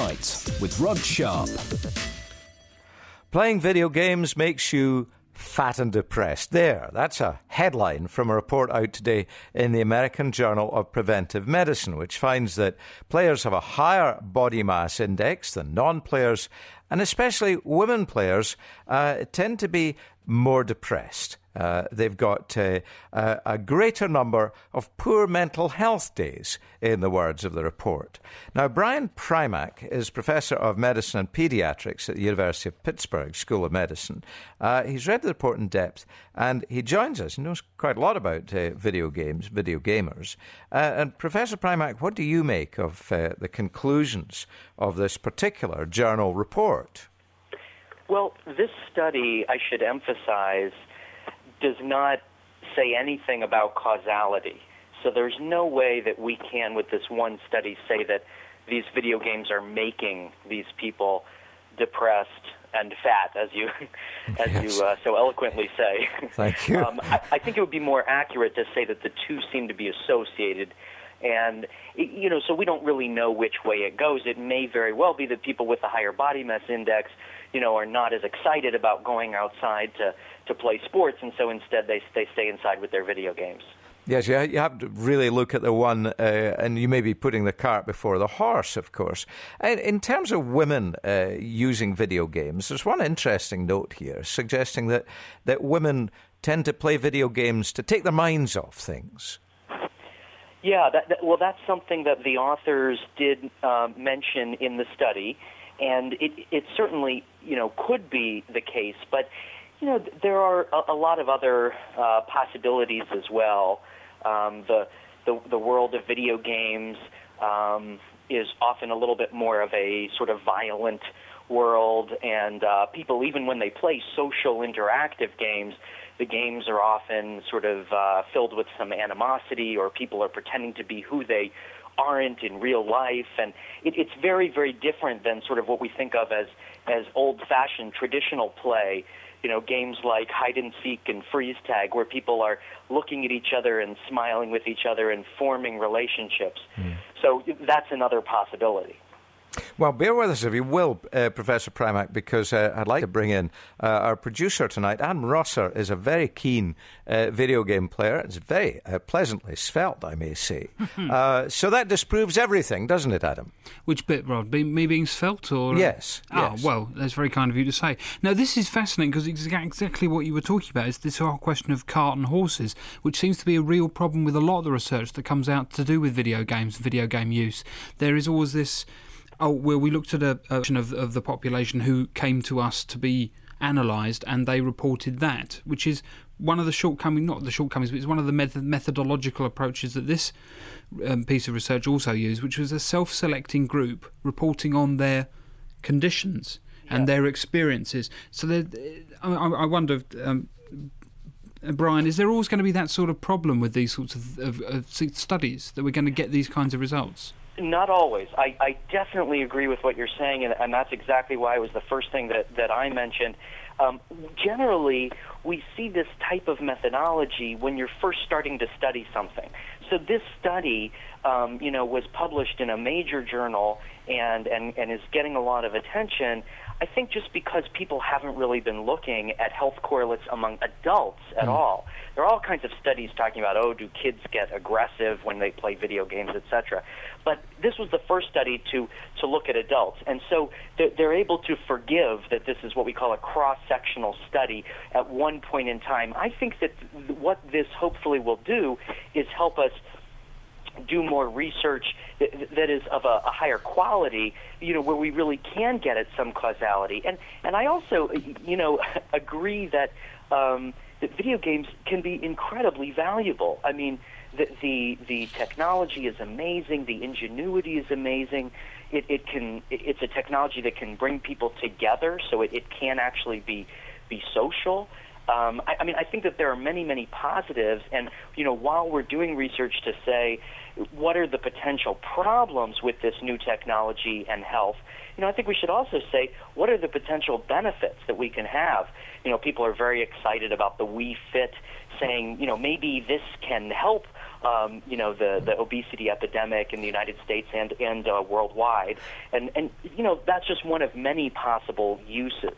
With Rod Sharp. Playing video games makes you fat and depressed. There, that's a headline from a report out today in the American Journal of Preventive Medicine, which finds that players have a higher body mass index than non players, and especially women players uh, tend to be more depressed. Uh, they've got uh, a greater number of poor mental health days, in the words of the report. Now, Brian Primack is professor of medicine and pediatrics at the University of Pittsburgh School of Medicine. Uh, he's read the report in depth and he joins us. He knows quite a lot about uh, video games, video gamers. Uh, and Professor Primack, what do you make of the conclusions of this particular journal report? Well, this study, I should emphasize, does not say anything about causality. So there's no way that we can, with this one study, say that these video games are making these people depressed and fat, as you as yes. you uh, so eloquently say. Thank you. Um, I, I, think it would be more accurate to say that the two seem to be associated, and you know, so we don't really know which way it goes. It may very well be that people with a higher body mass index you know, are not as excited about going outside to, to play sports, and so instead they, they stay inside with their video games. Yes, you have to really look at the one, uh, and you may be putting the cart before the horse, of course. In terms of women uh, using video games, there's one interesting note here suggesting that, that women tend to play video games to take their minds off things. Yeah, that, that, well, that's something that the authors did uh, mention in the study and it it certainly you know could be the case, but you know there are a, a lot of other uh, possibilities as well. Um, the, the the world of video games um, is often a little bit more of a sort of violent world, and uh, people even when they play social interactive games. The games are often sort of uh, filled with some animosity, or people are pretending to be who they aren't in real life, and it, it's very, very different than sort of what we think of as as old-fashioned traditional play. You know, games like hide and seek and freeze tag, where people are looking at each other and smiling with each other and forming relationships. Mm. So that's another possibility. Well, bear with us if you will, uh, Professor Primack, because uh, I'd like to bring in uh, our producer tonight. Adam Rosser is a very keen uh, video game player. It's very uh, pleasantly svelte, I may say. Uh, so that disproves everything, doesn't it, Adam? Which bit, Rod? Be- me being svelte, or yes? Oh, yes. well, that's very kind of you to say. Now, this is fascinating because exactly what you were talking about is this whole question of cart and horses, which seems to be a real problem with a lot of the research that comes out to do with video games, video game use. There is always this Oh, well, we looked at a, a of, of the population who came to us to be analysed, and they reported that, which is one of the shortcomings, not the shortcomings, but it's one of the method, methodological approaches that this um, piece of research also used, which was a self selecting group reporting on their conditions yeah. and their experiences. So I, I wonder. Um, Brian, is there always going to be that sort of problem with these sorts of, of, of studies that we're going to get these kinds of results? Not always. I, I definitely agree with what you're saying, and, and that's exactly why it was the first thing that, that I mentioned. Um, generally, we see this type of methodology when you're first starting to study something. So this study, um, you know, was published in a major journal and, and, and is getting a lot of attention. I think just because people haven't really been looking at health correlates among adults at mm. all. There are all kinds of studies talking about, oh, do kids get aggressive when they play video games, etc. But this was the first study to, to look at adults. And so they're, they're able to forgive that this is what we call a cross sectional study at one point in time. I think that what this hopefully will do is help us do more research that, that is of a, a, higher quality, you know, where we really can get at some causality. And and I also, you know, agree that um, that video games can be incredibly valuable. I mean, the the, the technology is amazing, the ingenuity is amazing. It, it can it's a technology that can bring people together, so it, it can actually be be social. Um, I, I mean, I think that there are many, many positives, and you know, while we're doing research to say what are the potential problems with this new technology and health, you know, I think we should also say what are the potential benefits that we can have. You know, people are very excited about the Wii Fit, saying, you know, maybe this can help um, you know, the the obesity epidemic in the United States and and uh, worldwide, and and you know that's just one of many possible uses.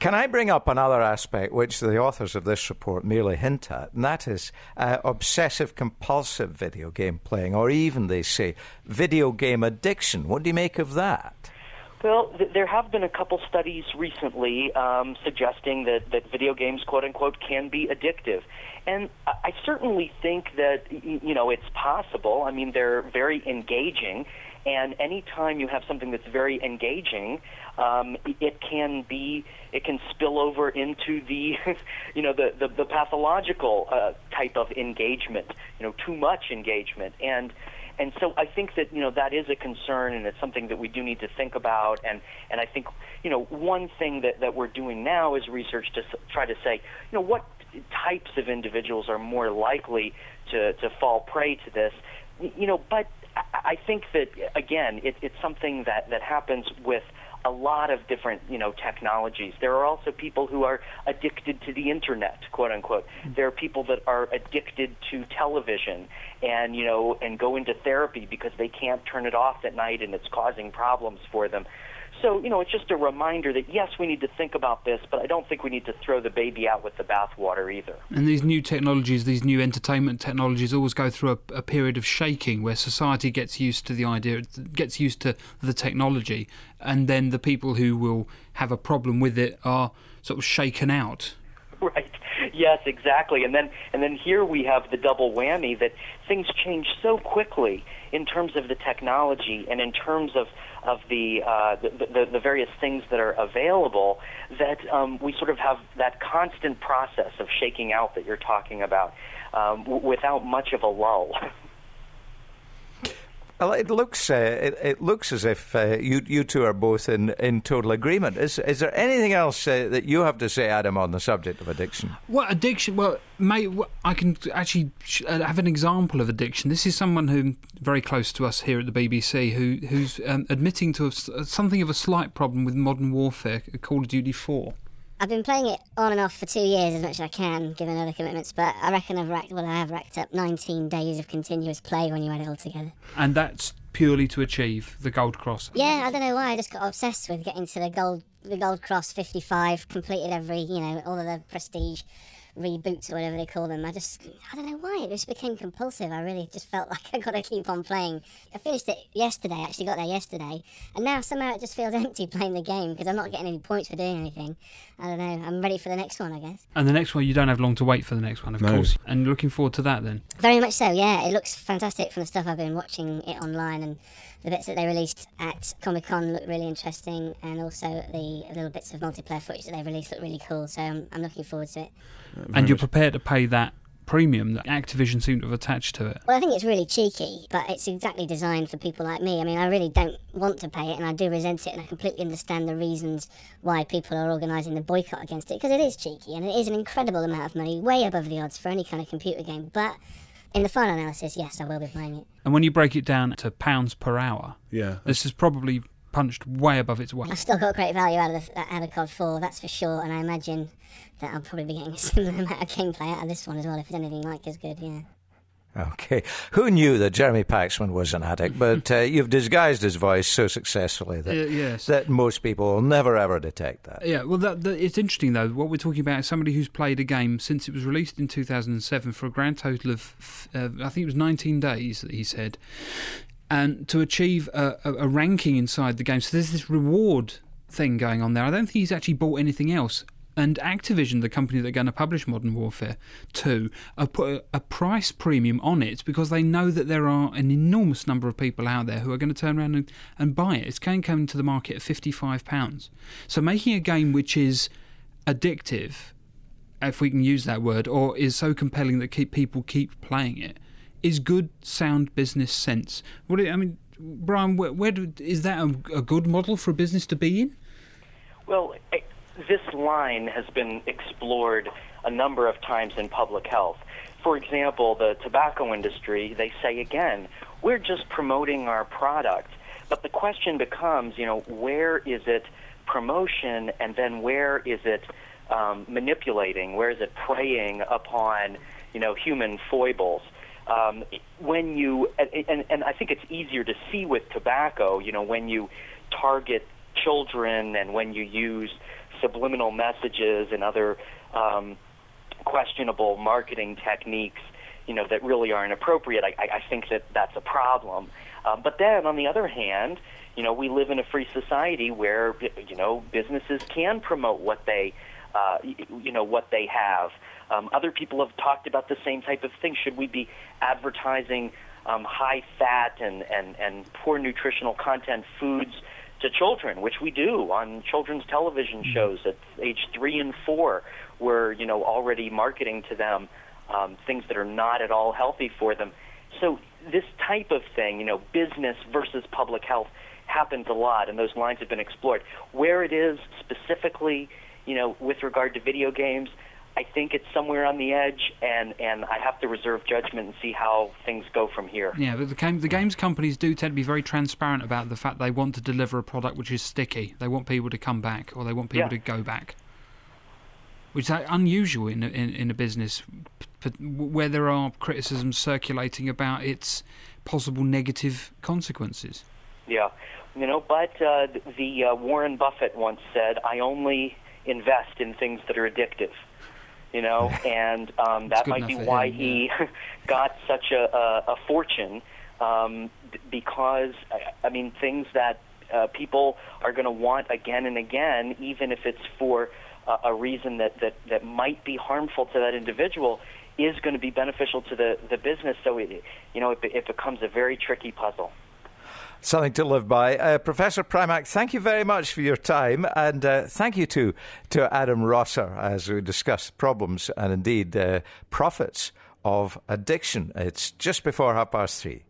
Can I bring up another aspect which the authors of this report merely hint at, and that is uh, obsessive compulsive video game playing, or even, they say, video game addiction? What do you make of that? Well, th- there have been a couple studies recently um, suggesting that, that video games, quote unquote, can be addictive. And I, I certainly think that, you know, it's possible. I mean, they're very engaging. And anytime you have something that's very engaging, um, it can be, it can spill over into the, you know, the, the, the pathological uh, type of engagement, you know, too much engagement. And, and so I think that you know that is a concern, and it's something that we do need to think about. And and I think you know one thing that that we're doing now is research to try to say you know what types of individuals are more likely to to fall prey to this. You know, but I- I think that again, it, it's something that that happens with a lot of different you know technologies. There are also people who are addicted to the internet, quote unquote. Mm-hmm. There are people that are addicted to television and you know and go into therapy because they can't turn it off at night and it's causing problems for them. So, you know, it's just a reminder that yes, we need to think about this, but I don't think we need to throw the baby out with the bathwater either. And these new technologies, these new entertainment technologies, always go through a, a period of shaking where society gets used to the idea, gets used to the technology, and then the people who will have a problem with it are sort of shaken out. Right. Yes, exactly. And then and then here we have the double whammy that things change so quickly in terms of the technology and in terms of of the uh, the, the, the various things that are available that um, we sort of have that constant process of shaking out that you're talking about um, w- without much of a lull. Well, it looks uh, it, it looks as if uh, you you two are both in, in total agreement. Is is there anything else uh, that you have to say, Adam, on the subject of addiction? Well, addiction. Well, mate, I can actually uh, have an example of addiction. This is someone who very close to us here at the BBC, who who's um, admitting to a something of a slight problem with Modern Warfare, Call of Duty Four. I've been playing it on and off for two years as much as I can, given other commitments, but I reckon I've racked, well, I have racked up 19 days of continuous play when you add it all together. and that's purely to achieve the gold cross. Yeah, I don't know why, I just got obsessed with getting to the gold, the gold cross 55, completed every, you know, all of the prestige reboots or whatever they call them. I just, I don't know why, it just became compulsive. I really just felt like I got to keep on playing. I finished it yesterday, actually got there yesterday, and now somehow it just feels empty playing the game because I'm not getting any points for doing anything. I don't know, I'm ready for the next one, I guess. And the next one, you don't have long to wait for the next one, of No. course. And looking forward to that then. Very much so, yeah. It looks fantastic from the stuff I've been watching it online, and the bits that they released at Comic Con look really interesting, and also the little bits of multiplayer footage that they released look really cool. So I'm, I'm looking forward to it. And you're prepared to pay that premium that Activision seem to have attached to it. Well, I think it's really cheeky, but it's exactly designed for people like me. I mean, I really don't want to pay it, and I do resent it, and I completely understand the reasons why people are organising the boycott against it because it is cheeky and it is an incredible amount of money, way above the odds for any kind of computer game. But in the final analysis, yes, I will be playing it. And when you break it down to pounds per hour, Yeah. this is probably punched way above its weight. I've still got great value out of the, out of COD 4, that's for sure, and I imagine that I'll probably be getting a similar amount of gameplay out of this one as well, if it's anything like as good, yeah. Okay, who knew that Jeremy Paxman was an addict? But uh, you've disguised his voice so successfully that Uh, yes. that most people will never ever detect that. Yeah, well, that, that, it's interesting though. What we're talking about is somebody who's played a game since it was released in 2007 for a grand total of, uh, I think it was 19 days that he said, and to achieve a, a, a ranking inside the game. So there's this reward thing going on there. I don't think he's actually bought anything else. And Activision, the company that are going to publish Modern Warfare 2, have put a, a price premium on it because they know that there are an enormous number of people out there who are going to turn around and, and buy it. It's going to come into the market at £55. So making a game which is addictive, if we can use that word, or is so compelling that keep people keep playing it, is good, sound business sense. What I mean, Brian, where, where do, is that a, a good model for a business to be in? Well, eh, this line has been explored a number of times in public health. For example, the tobacco industry, they say again, we're just promoting our product. But the question becomes, you know, where is it promotion and then where is it um, manipulating? Where is it preying upon, you know, human foibles? Um, when you and, and I think it's easier to see with tobacco. You know, when you target children and when you use subliminal messages and other um, questionable marketing techniques, you know, that really aren't appropriate. I, I think that that's a problem. Um, but then, on the other hand, you know, we live in a free society where you know businesses can promote what they, uh, you know, what they have. Um, other people have talked about the same type of thing. Should we be advertising um, high fat and, and, and poor nutritional content foods to children, which we do on children's television mm-hmm. shows at age three and four. We're you know already marketing to them um, things that are not at all healthy for them. So this type of thing, you know, business versus public health, happens a lot, and those lines have been explored. Where it is specifically, you know, with regard to video games, I think it's somewhere on the edge, and, and I have to reserve judgment and see how things go from here. Yeah, but the, game, the games companies do tend to be very transparent about the fact they want to deliver a product which is sticky. They want people to come back, or they want people yeah. to go back, which is unusual in a, in, in a business where there are criticisms circulating about its possible negative consequences. Yeah, you know, but uh, the uh, Warren Buffett once said, "I only invest in things that are addictive." you know, and um, that might be why him, he yeah. got such a, a, a fortune um, because, I mean, things that uh, people are going to want again and again, even if it's for uh, a reason that, that, that might be harmful to that individual, is going to be beneficial to the, the business. So, it, you know, it, it becomes a very tricky puzzle something to live by. Uh, Professor Primack, thank you very much for your time, and uh, thank you to, to Adam Rosser as we discuss problems and indeed uh, profits of addiction. It's just before half past three.